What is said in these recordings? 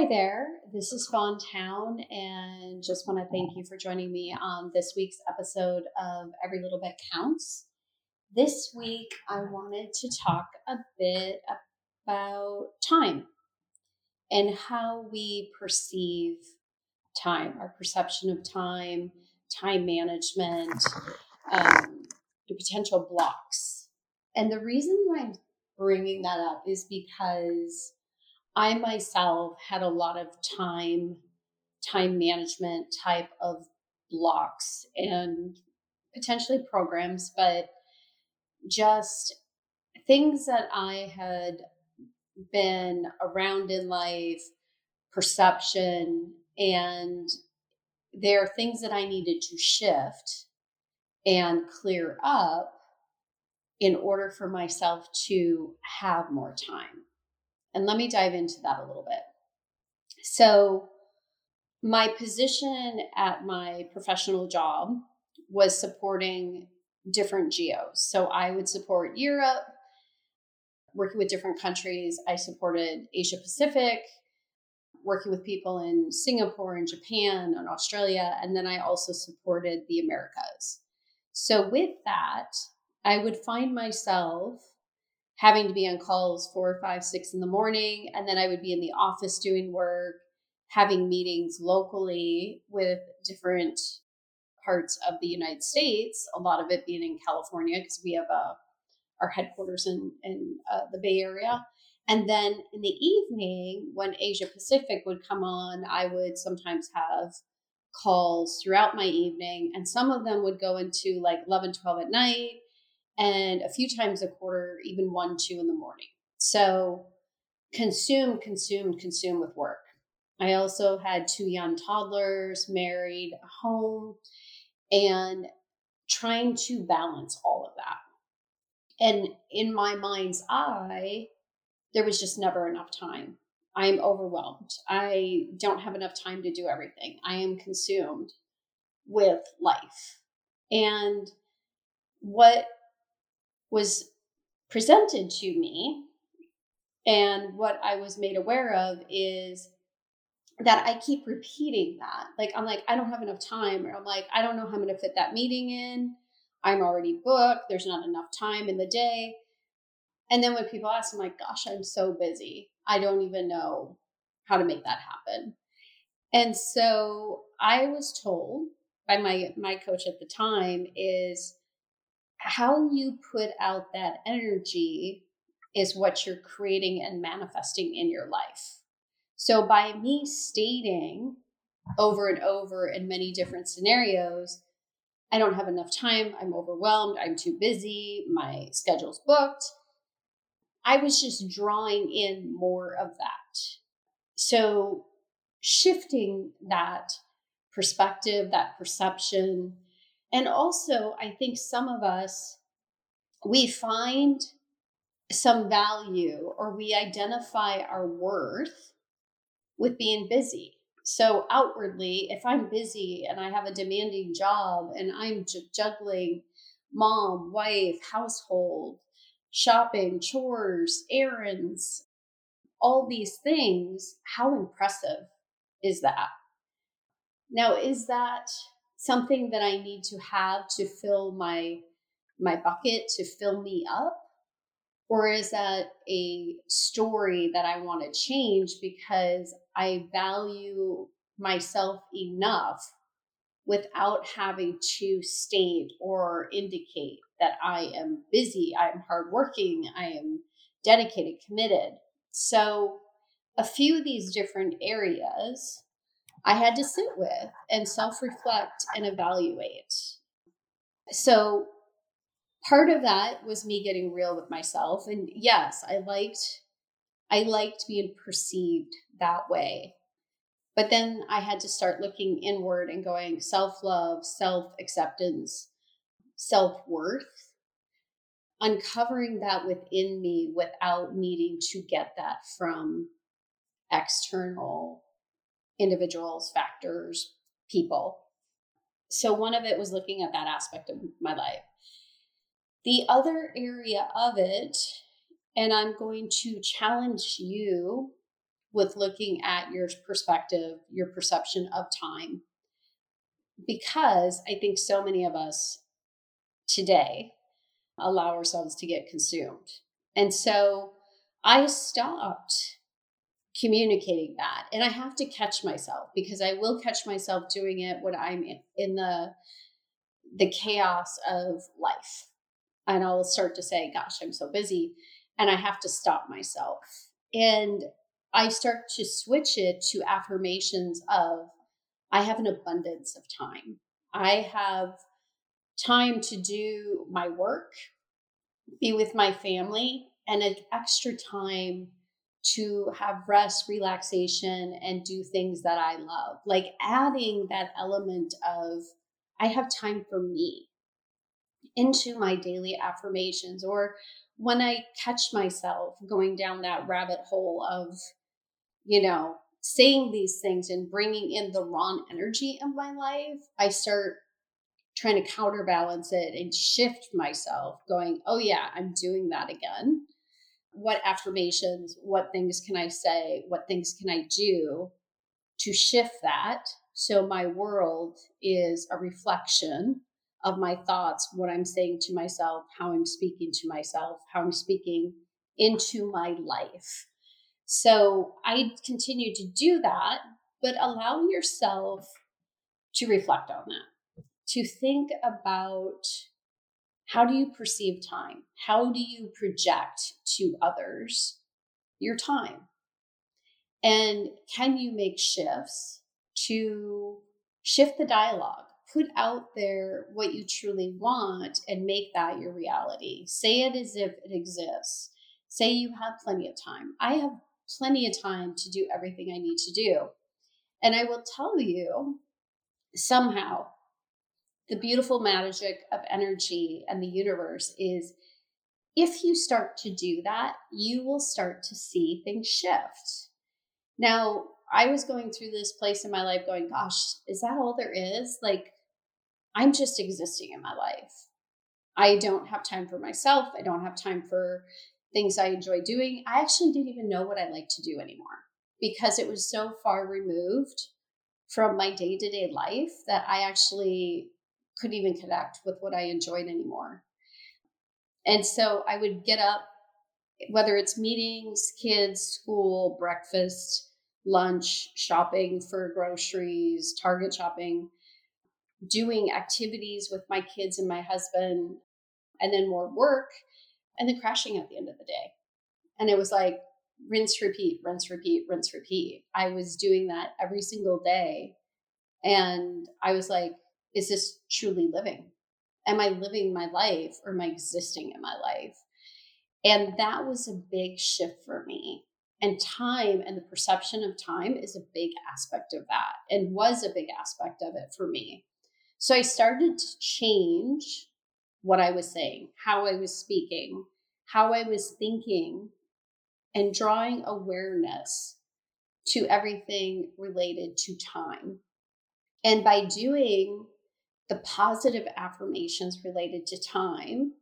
Hi there, this is Fawn Town, and just want to thank you for joining me on this week's episode of Every Little Bit Counts. This week, I wanted to talk a bit about time and how we perceive time, our perception of time, time management, um, the potential blocks. And the reason why I'm bringing that up is because I myself had a lot of time, time management type of blocks and potentially programs, but just things that I had been around in life, perception, and there are things that I needed to shift and clear up in order for myself to have more time. And let me dive into that a little bit. So, my position at my professional job was supporting different geos. So, I would support Europe, working with different countries. I supported Asia Pacific, working with people in Singapore and Japan and Australia. And then I also supported the Americas. So, with that, I would find myself having to be on calls four, five, six in the morning. And then I would be in the office doing work, having meetings locally with different parts of the United States, a lot of it being in California because we have a, uh, our headquarters in, in uh, the Bay Area. And then in the evening, when Asia Pacific would come on, I would sometimes have calls throughout my evening, and some of them would go into like 11, 12 at night and a few times a quarter, even one, two in the morning. So consume, consume, consume with work. I also had two young toddlers, married, home, and trying to balance all of that. And in my mind's eye, there was just never enough time. I'm overwhelmed. I don't have enough time to do everything. I am consumed with life. And what was presented to me and what I was made aware of is that I keep repeating that. Like, I'm like, I don't have enough time, or I'm like, I don't know how I'm going to fit that meeting in. I'm already booked. There's not enough time in the day. And then when people ask, I'm like, gosh, I'm so busy. I don't even know how to make that happen. And so I was told by my my coach at the time is how you put out that energy is what you're creating and manifesting in your life. So, by me stating over and over in many different scenarios, I don't have enough time, I'm overwhelmed, I'm too busy, my schedule's booked, I was just drawing in more of that. So, shifting that perspective, that perception, and also, I think some of us, we find some value or we identify our worth with being busy. So, outwardly, if I'm busy and I have a demanding job and I'm juggling mom, wife, household, shopping, chores, errands, all these things, how impressive is that? Now, is that something that I need to have to fill my my bucket to fill me up? Or is that a story that I want to change because I value myself enough without having to state or indicate that I am busy, I'm hardworking, I am dedicated, committed. So, a few of these different areas I had to sit with and self reflect and evaluate. So, part of that was me getting real with myself. And yes, I liked. I liked being perceived that way. But then I had to start looking inward and going self love, self acceptance, self worth, uncovering that within me without needing to get that from external individuals, factors, people. So one of it was looking at that aspect of my life. The other area of it, and I'm going to challenge you with looking at your perspective, your perception of time. Because I think so many of us today allow ourselves to get consumed. And so I stopped communicating that. And I have to catch myself because I will catch myself doing it when I'm in the the chaos of life. And I'll start to say, gosh, I'm so busy. And I have to stop myself. And I start to switch it to affirmations of I have an abundance of time. I have time to do my work, be with my family, and an extra time to have rest, relaxation, and do things that I love. Like adding that element of I have time for me into my daily affirmations, or when I catch myself going down that rabbit hole of, you know, saying these things and bringing in the wrong energy in my life, I start trying to counterbalance it and shift myself, going, oh, yeah, I'm doing that again what affirmations, what things can I say, what things can I do to shift that so my world is a reflection of my thoughts, what I'm saying to myself, how I'm speaking to myself, how I'm speaking into my life. So I continue to do that, but allow yourself to reflect on that, to think about how do you perceive time? How do you project to others your time? And can you make shifts to shift the dialogue? Put out there what you truly want and make that your reality. Say it as if it exists. Say you have plenty of time. I have plenty of time to do everything I need to do. And I will tell you somehow the beautiful magic of energy and the universe is if you start to do that, you will start to see things shift. Now, I was going through this place in my life going, gosh, is that all there is? Like, I'm just existing in my life. I don't have time for myself. I don't have time for things I enjoy doing. I actually didn't even know what I like to do anymore because it was so far removed from my day to day life that I actually couldn't even connect with what I enjoyed anymore. And so I would get up, whether it's meetings, kids, school, breakfast, lunch, shopping for groceries, Target shopping, doing activities with my kids and my husband, and then more work, and then crashing at the end of the day. And it was like rinse, repeat, rinse, repeat, rinse, repeat. I was doing that every single day. And I was like, is this truly living? Am I living my life or am I existing in my life? And that was a big shift for me. And time and the perception of time is a big aspect of that and was a big aspect of it for me. So I started to change what I was saying, how I was speaking, how I was thinking, and drawing awareness to everything related to time. And by doing the positive affirmations related to time,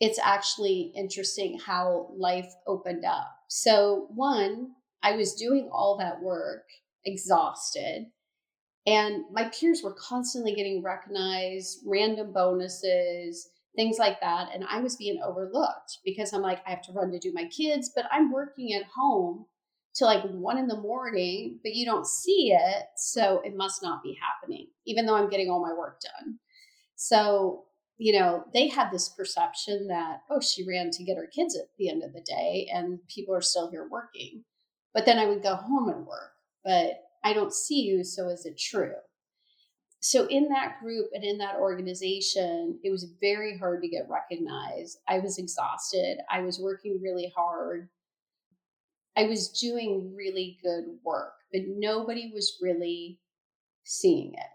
it's actually interesting how life opened up. So, one, I was doing all that work, exhausted, and my peers were constantly getting recognized, random bonuses, things like that. And I was being overlooked because I'm like, I have to run to do my kids, but I'm working at home to like one in the morning, but you don't see it. So it must not be happening, even though I'm getting all my work done. So, you know, they had this perception that, oh, she ran to get her kids at the end of the day and people are still here working. But then I would go home and work, but I don't see you. So is it true? So, in that group and in that organization, it was very hard to get recognized. I was exhausted. I was working really hard I was doing really good work, but nobody was really seeing it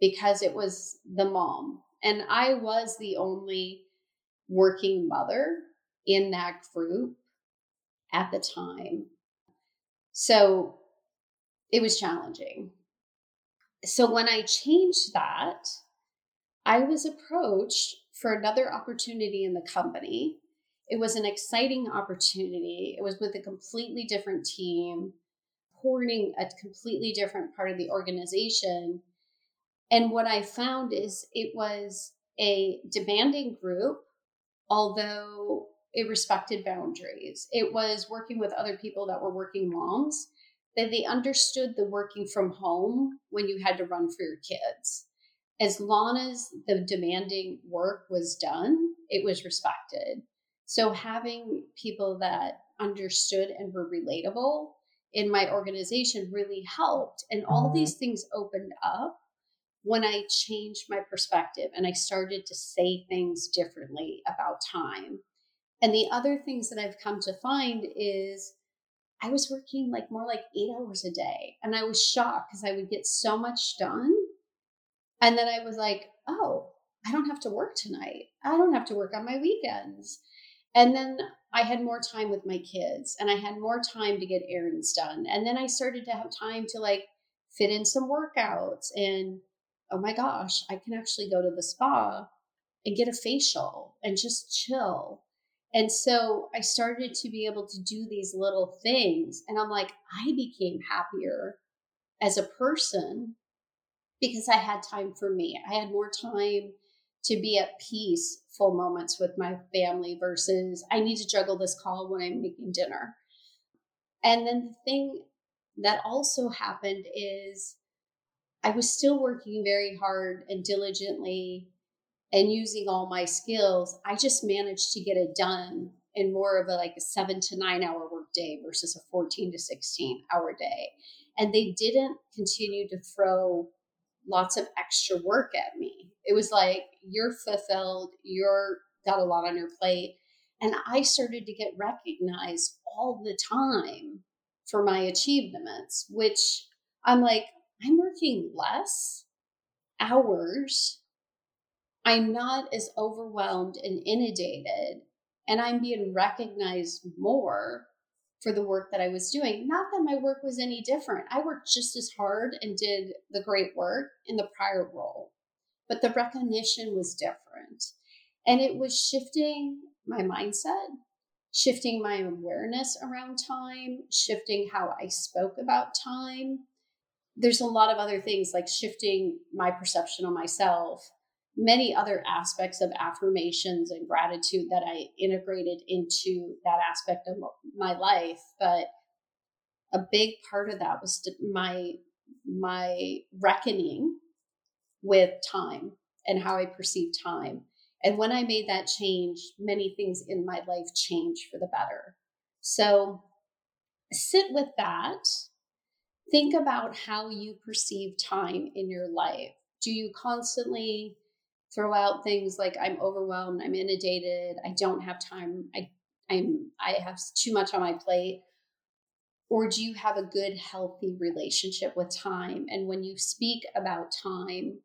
because it was the mom. And I was the only working mother in that group at the time. So it was challenging. So when I changed that, I was approached for another opportunity in the company it was an exciting opportunity. It was with a completely different team. supporting a completely different part of the organization. And what I found is it was a demanding group, although it respected boundaries. It was working with other people that were working moms, that they understood the working from home when you had to run for your kids. As long as the demanding work was done, it was respected. So having people that understood and were relatable in my organization really helped. And all mm-hmm. these things opened up when I changed my perspective and I started to say things differently about time. And the other things that I've come to find is I was working like more like eight hours a day. And I was shocked because I would get so much done. And then I was like, oh, I don't have to work tonight. I don't have to work on my weekends. And then I had more time with my kids and I had more time to get errands done. And then I started to have time to like fit in some workouts and oh my gosh, I can actually go to the spa and get a facial and just chill. And so I started to be able to do these little things. And I'm like, I became happier as a person because I had time for me. I had more time to be at peaceful moments with my family versus I need to juggle this call when I'm making dinner. And then the thing that also happened is I was still working very hard and diligently and using all my skills. I just managed to get it done in more of a like a seven to nine hour work day versus a 14 to 16 hour day. And they didn't continue to throw lots of extra work at me. It was like, you're fulfilled, you're got a lot on your plate. And I started to get recognized all the time for my achievements, which I'm like, I'm working less hours. I'm not as overwhelmed and inundated, and I'm being recognized more for the work that I was doing. Not that my work was any different. I worked just as hard and did the great work in the prior role, but the recognition was different. And it was shifting my mindset, shifting my awareness around time, shifting how I spoke about time. There's a lot of other things like shifting my perception on myself many other aspects of affirmations and gratitude that I integrated into that aspect of my life. But a big part of that was my my reckoning with time and how I perceive time. And when I made that change, many things in my life changed for the better. So sit with that. Think about how you perceive time in your life. Do you constantly throw out things like I'm overwhelmed, I'm inundated, I don't have time, I I'm I have too much on my plate? Or do you have a good, healthy relationship with time? And when you speak about time,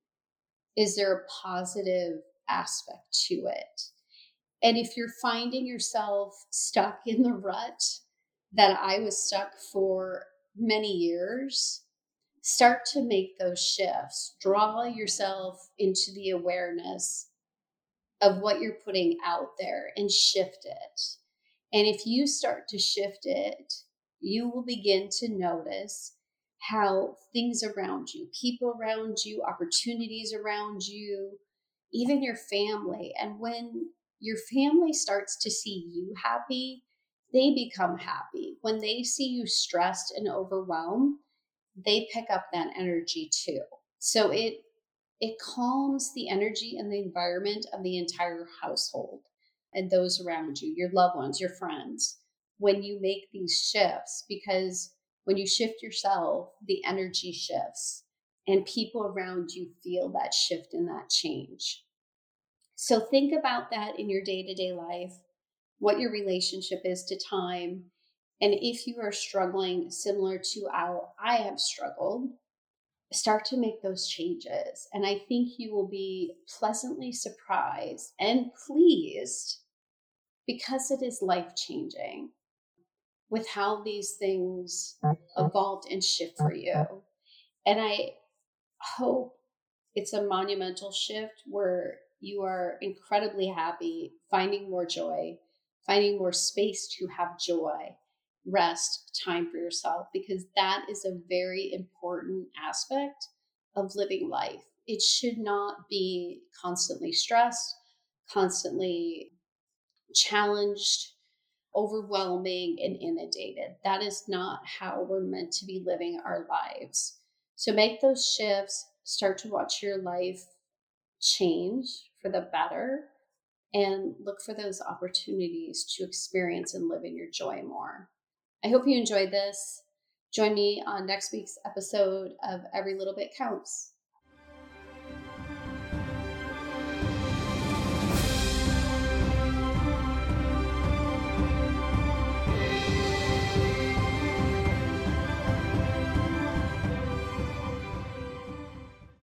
is there a positive aspect to it? And if you're finding yourself stuck in the rut that I was stuck for many years, start to make those shifts. Draw yourself into the awareness of what you're putting out there and shift it. And if you start to shift it, you will begin to notice how things around you, people around you, opportunities around you, even your family. And when your family starts to see you happy, they become happy. When they see you stressed and overwhelmed, they pick up that energy too. So it it calms the energy and the environment of the entire household and those around you, your loved ones, your friends, when you make these shifts because when you shift yourself, the energy shifts and people around you feel that shift and that change. So think about that in your day to day life, what your relationship is to time, and if you are struggling similar to how I have struggled, start to make those changes. And I think you will be pleasantly surprised and pleased because it is life changing with how these things evolved and shift for you. And I hope it's a monumental shift where you are incredibly happy, finding more joy, finding more space to have joy rest, time for yourself, because that is a very important aspect of living life. It should not be constantly stressed, constantly challenged, overwhelming, and inundated. That is not how we're meant to be living our lives. So make those shifts, start to watch your life change for the better, and look for those opportunities to experience and live in your joy more. I hope you enjoyed this. Join me on next week's episode of Every Little Bit Counts.